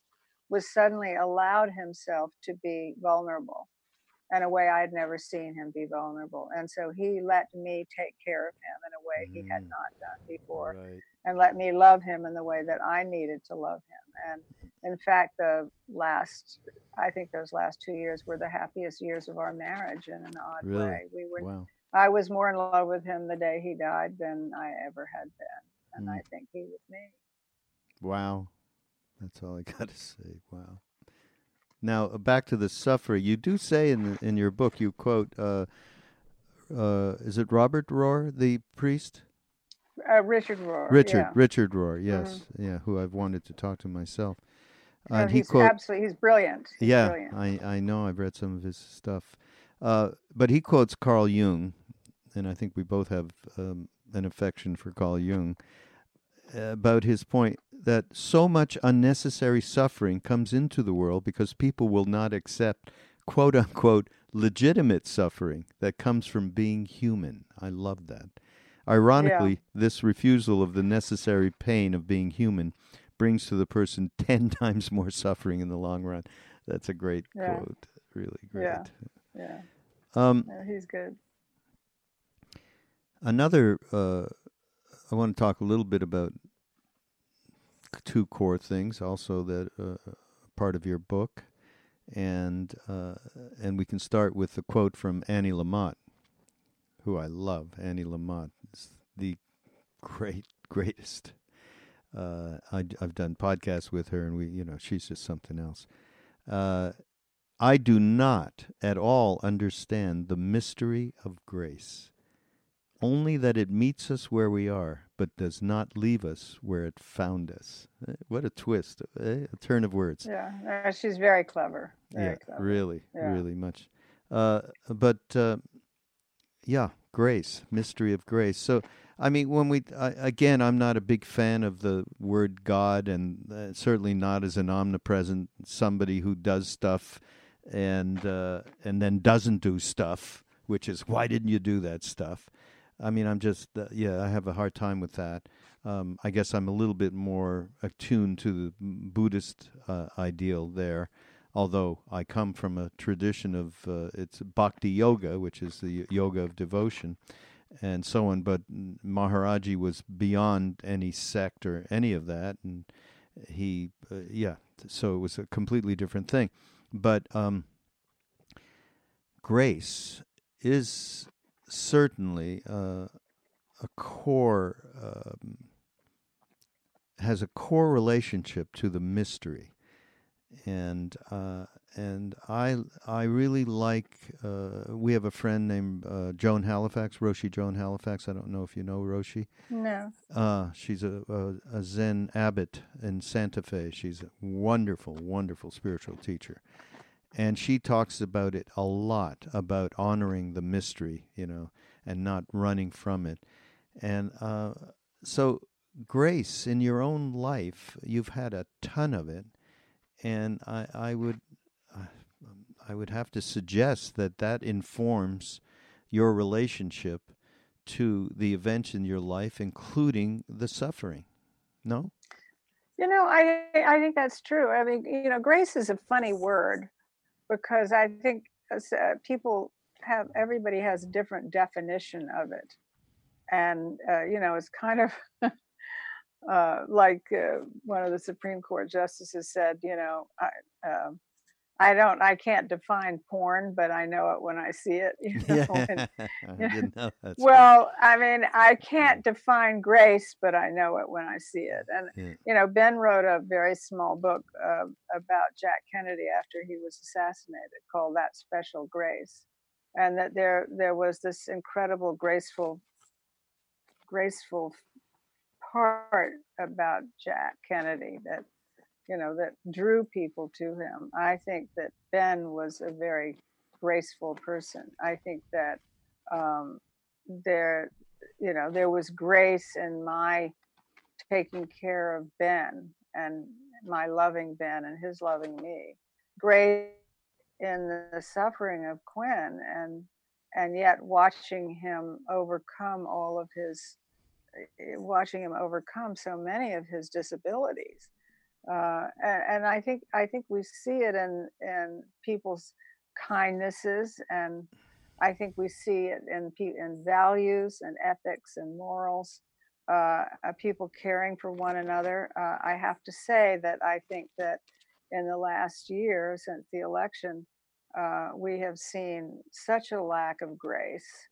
was suddenly allowed himself to be vulnerable in a way I'd never seen him be vulnerable. And so he let me take care of him in a way mm. he had mm. not done before right. and let me love him in the way that I needed to love him. And in fact, the last I think those last two years were the happiest years of our marriage in an odd Really? way. We were Wow. I was more in love with him the day he died than I ever had been, and Mm. I think he with me. Wow. That's all I [laughs] got to say. Wow. Now, uh, back to the sufferer. You do say in the, in your book, you quote, uh, uh, is it Robert Rohr, the priest? Uh, Richard Rohr. Richard, yeah. Richard Rohr, yes. Yeah, who I've wanted to talk to myself. No, and he he's quote, absolutely he's brilliant. He's yeah, brilliant. I, I know. I've read some of his stuff. Uh, but he quotes Carl Jung, and I think we both have um, an affection for Carl Jung, about his point that so much unnecessary suffering comes into the world because people will not accept quote unquote legitimate suffering that comes from being human. I love that. Ironically, this refusal of the necessary pain of being human brings to the person [laughs] 10 times more suffering in the long run. That's a great Yeah. quote. Really great. Yeah. Yeah, Um, no, he's good. another, uh, I want to talk a little bit about two core things, also that uh, part of your book, and uh, and we can start with the quote from Annie Lamott, who I love. Annie Lamott is the great [laughs] greatest. Uh, I, have done podcasts with her, and we, you know, she's just something else. Uh, I do not at all understand the mystery of grace only that it meets us where we are, but does not leave us where it found us. Eh, What a twist, eh? a turn of words. Yeah, uh, she's very clever. Very yeah, clever. really, Yeah. really much. Uh, but uh, yeah, grace, mystery of grace. So, I mean, when we I, again, I'm not a big fan of the word God, and uh, certainly not as an omnipresent somebody who does stuff and uh, and then doesn't do stuff, which is why didn't you do that stuff? I mean, I'm just uh, yeah, I have a hard time with that. Um, I guess I'm a little bit more attuned to the Buddhist uh, ideal there although I come from a tradition of uh, it's bhakti yoga, which is the yoga of devotion, and so on. But Maharaji was beyond any sect or any of that, and he, uh, yeah, so it was a completely different thing. But um, grace is certainly uh, a core. Um, has a core relationship to the mystery and uh, and I I really like. Uh, we have a friend named uh, Joan Halifax, Roshi Joan Halifax. I don't know if you know Roshi. No. Uh, she's a, a, a Zen abbot in Santa Fe. She's a wonderful, wonderful spiritual teacher, and she talks about it a lot about honoring the mystery, you know, and not running from it. And uh, so, grace in your own life, you've had a ton of it and I, I would uh, I would have to suggest that that informs your relationship to the events in your life, including the suffering. No, You know, I I think that's true. I mean, you know, grace is a funny word because I think uh, people have everybody has a different definition of it, and uh, you know, it's kind of [laughs] uh, like uh, one of the Supreme Court justices said. You know, I. I don't. I can't define porn, but I know it when I see it. [laughs] You [laughs] know, and- [laughs] didn't know well, I mean, I can't define grace, but I know it when I see it. And Yeah. you know, Ben wrote a very small book uh, about Jack Kennedy after he was assassinated, called "That Special Grace," and that there there was this incredible, graceful, graceful part about Jack Kennedy that you know that drew people to him. I think that Ben was a very graceful person. I think that um, there, you know, there was grace in my taking care of Ben and my loving Ben and his loving me. Grace in the suffering of Quinn and and yet watching him overcome all of his eh, watching him overcome so many of his disabilities uh, and, and I think I think we see it in in people's kindnesses, and I think we see it in in values and ethics and morals. Uh, uh, people caring for one another. Uh, I have to say that I think that in the last year since the election, uh, we have seen such a lack of grace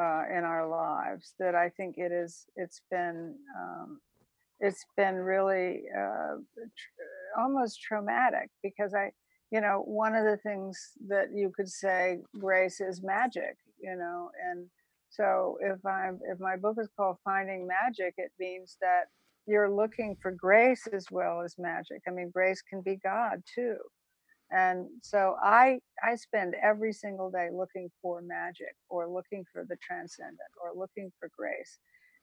in our lives that I think it is. It's been um, it's been really uh, tr- almost traumatic because I, you know, one of the things that you could say grace is magic, you know, and so if I'm if my book is called Finding Magic, it means that you're looking for grace as well as magic. I mean, grace can be God too. And so I I spend every single day looking for magic or looking for the transcendent or looking for grace.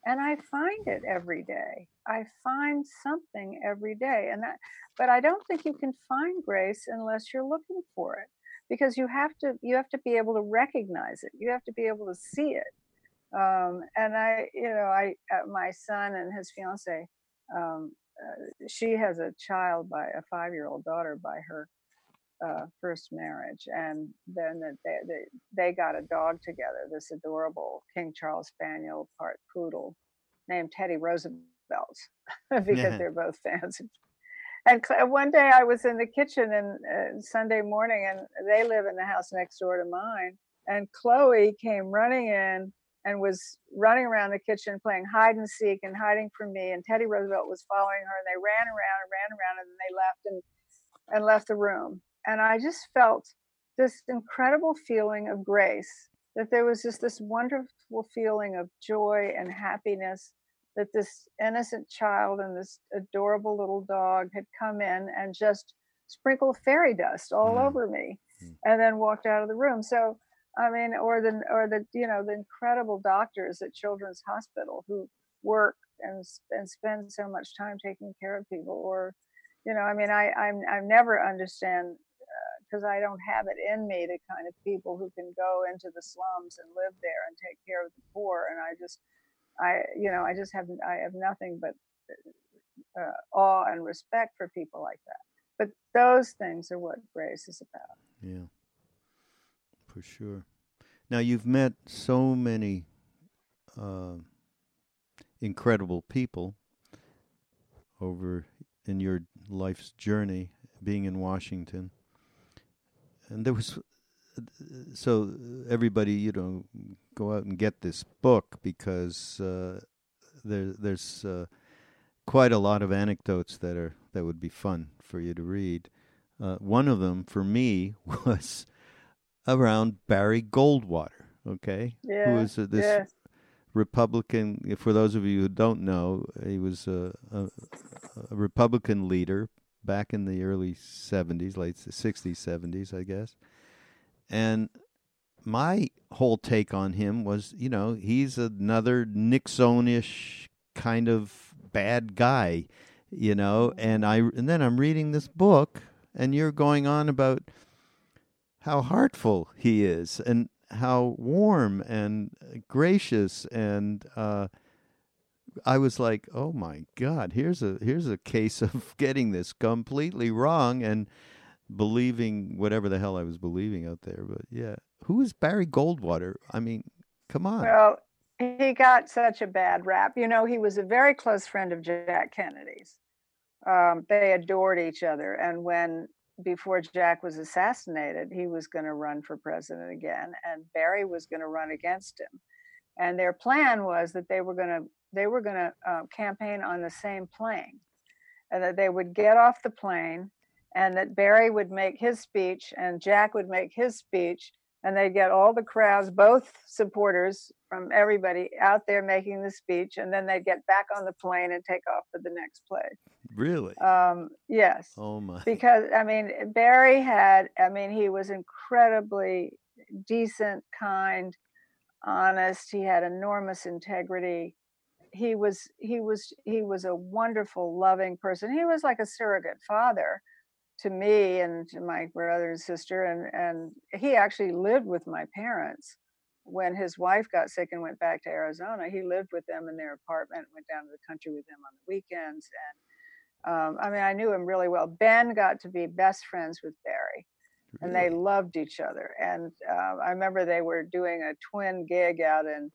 And I find it every day. I find something every day. And that but I don't think you can find grace unless you're looking for it. Because you have to you have to be able to recognize it. You have to be able to see it. Um, and I, you know, I uh, my son and his fiance, um, uh, she has a child by a five year old daughter by her uh, first marriage, and then they, they they got a dog together, this adorable King Charles Spaniel part poodle, named Teddy Roosevelt, [laughs] because [laughs] they're both fans. And one day I was in the kitchen and uh, Sunday morning, and they live in the house next door to mine. And Chloe came running in and was running around the kitchen playing hide and seek and hiding from me. And Teddy Roosevelt was following her, and they ran around and ran around, and then they left and and left the room and I just felt this incredible feeling of grace that there was just this wonderful feeling of joy and happiness that this innocent child and this adorable little dog had come in and just sprinkled fairy dust all mm. over me mm. and then walked out of the room so i mean or the or the you know the incredible doctors at children's hospital who work and and spend so much time taking care of people or you know i mean i i'm i never understand because I don't have it in me the kind of people who can go into the slums and live there and take care of the poor. And I just, I, you know, I just have, I have nothing but uh, awe and respect for people like that. But those things are what grace is about. Yeah, for sure. Now you've met so many uh, incredible people over in your life's journey being in Washington and there was so everybody you know go out and get this book because uh, there there's uh, quite a lot of anecdotes that are that would be fun for you to read. Uh, one of them for me [laughs] was around Barry Goldwater. Okay, yeah, who was this yeah. Republican? For those of you who don't know, he was a, a, a Republican leader back in the early 70s, late 60s, 70s, I guess. And my whole take on him was, you know, he's another Nixonish kind of bad guy, you know, and I and then I'm reading this book and you're going on about how heartful he is and how warm and gracious and uh, I was like, "Oh my God! Here's a here's a case [laughs] of getting this completely wrong and believing whatever the hell I was believing out there." But yeah, who is Barry Goldwater? I mean, come on. Well, he got such a bad rap. You know, he was a very close friend of Jack Kennedy's. Um, they adored each other, and when before Jack was assassinated, he was going to run for president again, and Barry was going to run against him. And their plan was that they were going to they were going to uh, campaign on the same plane, and that they would get off the plane, and that Barry would make his speech and Jack would make his speech, and they'd get all the crowds, both supporters from everybody out there making the speech, and then they'd get back on the plane and take off for the next place. Really? Um, yes. Oh my. Because I mean, Barry had. I mean, he was incredibly decent, kind, honest. He had enormous integrity he was he was he was a wonderful loving person. He was like a surrogate father to me and to my brother and sister and and he actually lived with my parents when his wife got sick and went back to arizona. He lived with them in their apartment went down to the country with them on the weekends and um, i mean i knew him really well. Ben got to be best friends with barry and they loved each other and uh, i remember they were doing a twin gig out in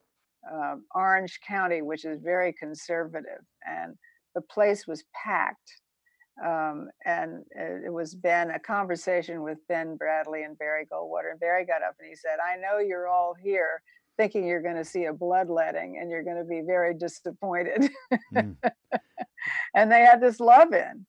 uh, Orange County, which is very conservative, and the place was packed. Um, and it was Ben, a conversation with Ben Bradlee and Barry Goldwater. And Barry got up and he said, I know you're all here thinking you're going to see a bloodletting and you're going to be very disappointed. Mm. [laughs] and they had this love in.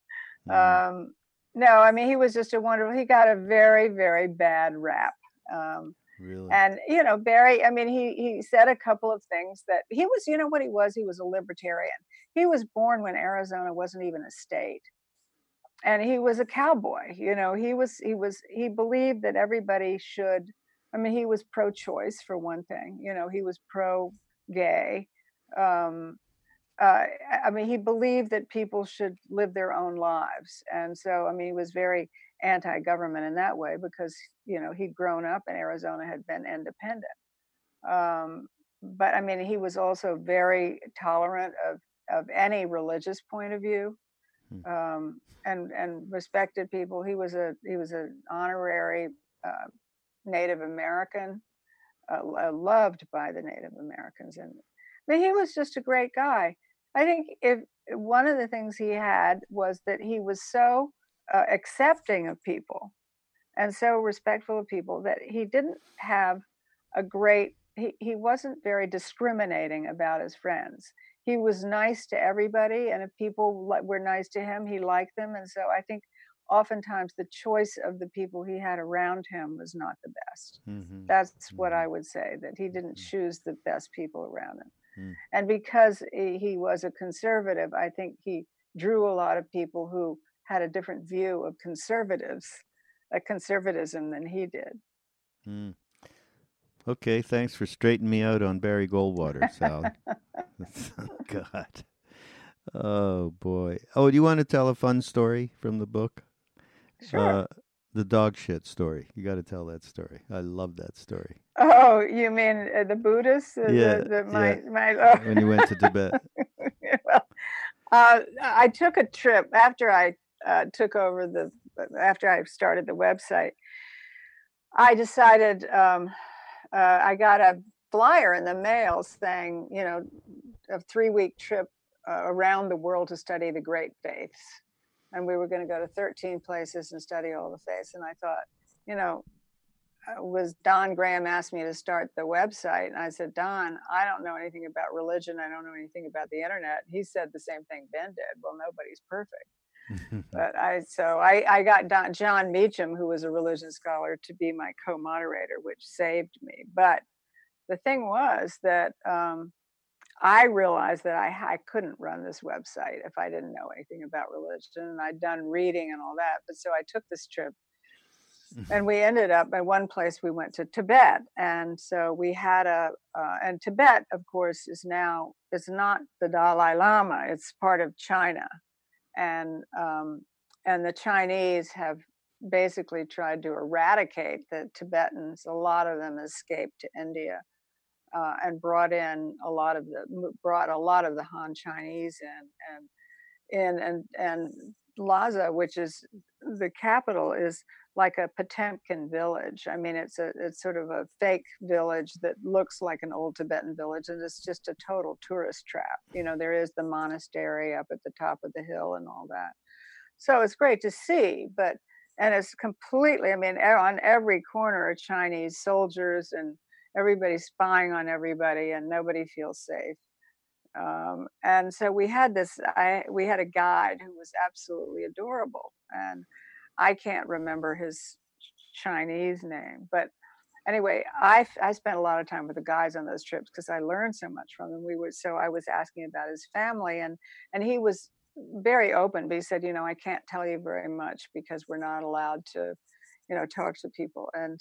Mm. Um, no, I mean, he was just a wonderful, he got a very, very bad rap. Um, really? And, you know, Barry, I mean, he, he said a couple of things that he was, you know what he was? He was a libertarian. He was born when Arizona wasn't even a state and he was a cowboy you know he was he was he believed that everybody should i mean he was pro-choice for one thing you know he was pro-gay um, uh, i mean he believed that people should live their own lives and so i mean he was very anti-government in that way because you know he'd grown up and arizona had been independent um, but i mean he was also very tolerant of of any religious point of view Hmm. um, and and respected people. He was a he was an honorary uh, Native American, uh, loved by the Native Americans, and I mean, he was just a great guy. I think if one of the things he had was that he was so uh, accepting of people and so respectful of people that he didn't have a great he, he wasn't very discriminating about his friends he was nice to everybody and if people were nice to him he liked them and so i think oftentimes the choice of the people he had around him was not the best mm-hmm. that's mm-hmm. what i would say that he didn't mm-hmm. choose the best people around him mm. and because he was a conservative i think he drew a lot of people who had a different view of conservatives a conservatism than he did mm. Okay, thanks for straightening me out on Barry Goldwater, Sal. [laughs] [laughs] God. Oh boy. Oh, do you want to tell a fun story from the book? Sure. Uh, the dog shit story. You got to tell that story. I love that story. Oh, you mean uh, the Buddhists? Uh, yeah. The, the, my, yeah. My, oh. When you went to Tibet. [laughs] well, uh, I took a trip after I uh, took over the after I started the website. I decided um, uh, I got a flyer in the mail saying, you know, a three week trip uh, around the world to study the great faiths. And we were going to go to 13 places and study all the faiths. And I thought, you know, uh, was Don Graham asked me to start the website. And I said, Don, I don't know anything about religion. I don't know anything about the internet. He said the same thing Ben did. Well, nobody's perfect. [laughs] but I so I, I got Don, Jon Meacham, who was a religion scholar, to be my co-moderator, which saved me. But the thing was that um, I realized that I, I couldn't run this website if I didn't know anything about religion, and I'd done reading and all that. But so I took this trip, and we ended up at one place. We went to Tibet, and so we had a uh, and Tibet, of course, is now it's not the Dalai Lama; it's part of China and um, and the Chinese have basically tried to eradicate the Tibetans. A lot of them escaped to India uh, and brought in a lot of the brought a lot of the Han Chinese in and in and and Lhasa, which is the capital, is like a Potemkin village. I mean, it's a it's sort of a fake village that looks like an old Tibetan village, and it's just a total tourist trap. You know, there is the monastery up at the top of the hill and all that. So it's great to see, but and it's completely. I mean, on every corner are Chinese soldiers, and everybody's spying on everybody, and nobody feels safe. Um, and so we had this. I we had a guide who was absolutely adorable, and I can't remember his Chinese name, but anyway, I I spent a lot of time with the guys on those trips because I learned so much from them. We would so I was asking about his family, and and he was very open, but he said, you know, I can't tell you very much because we're not allowed to, you know, talk to people. And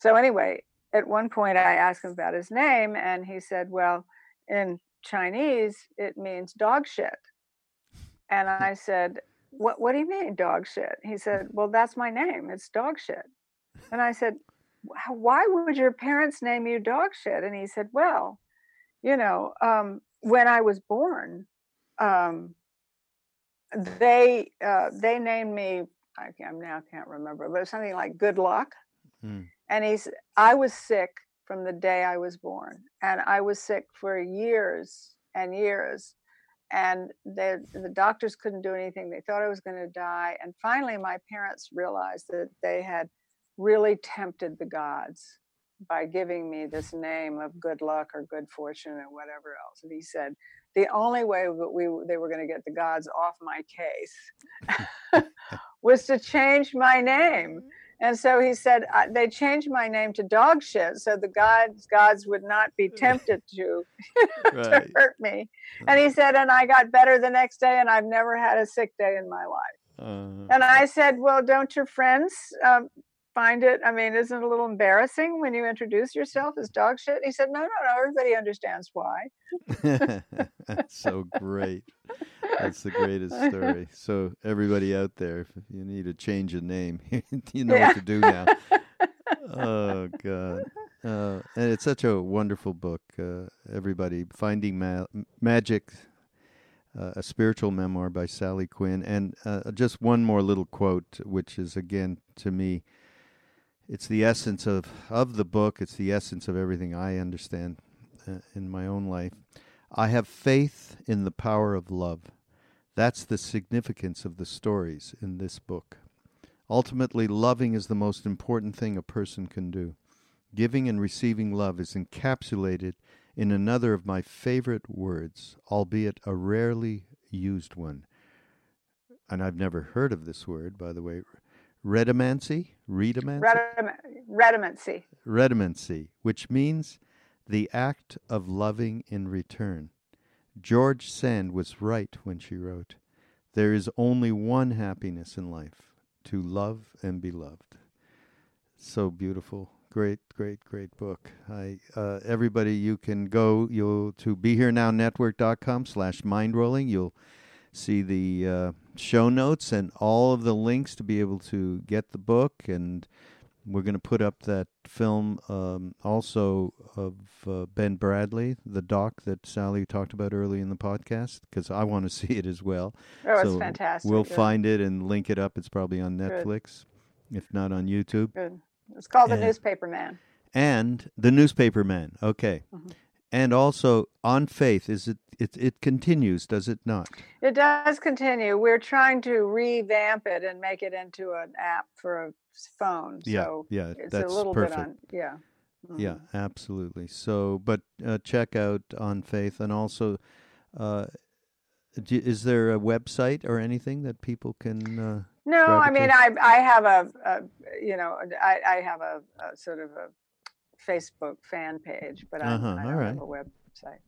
so anyway, at one point I asked him about his name, and he said, well, in Chinese it means dog shit. And hmm. I said, what what do you mean dog shit? He said well that's my name. It's dog shit. And i said why would your parents name you dog shit? And he said well you know um, when i was born um, they uh, they named me I am now can't remember but something like good luck. Mm. and he's i was sick from the day i was born and i was sick for years and years and the doctors couldn't do anything. They thought I was going to die. And finally, my parents realized that they had really tempted the gods by giving me this name of good luck or good fortune or whatever else. And he said, the only way that we they were going to get the gods off my case [laughs] [laughs] was to change my name. Mm-hmm. And so he said they changed my name to dog shit so the gods gods would not be tempted to, [laughs] [laughs] to hurt me. And he said, and I got better the next day, and I've never had a sick day in my life. Uh, and I said, well, don't your friends um, find it? I mean, isn't it a little embarrassing when you introduce yourself as dog shit? He said, no, no, no, everybody understands why. [laughs] That's so great. That's the greatest story. [laughs] So, everybody out there, if you need to change a name, [laughs] you know yeah. what to do now. [laughs] oh, God. Uh, and it's such a wonderful book. Uh, everybody, Finding Ma- Magic, uh, a spiritual memoir by Sally Quinn. And uh, just one more little quote, which is, again, to me, it's the essence of of the book. It's the essence of everything I understand uh, in my own life. I have faith in the power of love. That's the significance of the stories in this book. Ultimately, loving is the most important thing a person can do. Giving and receiving love is encapsulated in another of my favorite words, albeit a rarely used one. And I've never heard of this word, by the way Redamancy? Redamancy? Redamancy. Redamancy, which means the act of loving in return. George Sand was right when she wrote, There is only one happiness in life to love and be loved. So beautiful. Great, great, great book. I uh, everybody you can go you'll to BeHereNowNetwork.com slash mindrolling. You'll see the uh, show notes and all of the links to be able to get the book. And we're going to put up that film um, also of uh, Ben Bradlee, the doc that Sally talked about early in the podcast, because I want to [laughs] see it as well. Oh, so it's fantastic. We'll Good. find it and link it up. It's probably on Netflix, Good. if not on YouTube. Good. It's called and, The Newspaper Man. And The Newspaper Man. Okay. Mm-hmm and also on faith is it, it it continues does it not? It does continue. We're trying to revamp it and make it into an app for a phone. Yeah so yeah it's that's a little perfect. bit on yeah. Mm-hmm. yeah absolutely. So but uh, check out on faith and also uh, is there a website or anything that people can uh, no i mean i i have a, a you know i i have a, a sort of a Facebook fan page, but I, uh-huh. I don't have a website.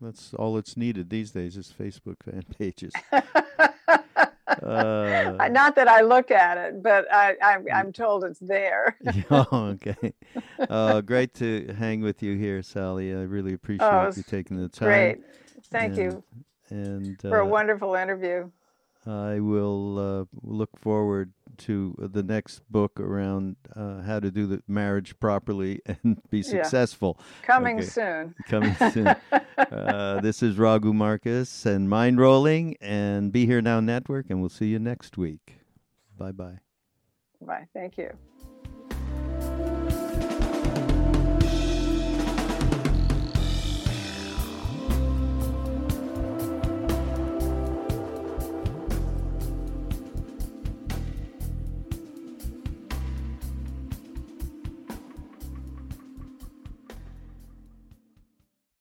That's all it's needed these days is Facebook fan [laughs] pages. uh, [laughs] Not that I look at it, but I, I'm, mm. I'm told it's there. [laughs] oh, okay. Uh, great to hang with you here, Sally. I really appreciate oh, you taking the time. Great. Thank and, you. And for a uh, wonderful interview. I will uh, look forward to the next book around uh, how to do the marriage properly [laughs] and be successful. Yeah. Coming okay. soon. [laughs] Coming soon. [laughs] uh, this is Raghu Markus and Mindrolling and Be Here Now Network, and we'll see you next week. Bye bye. Bye. Thank you.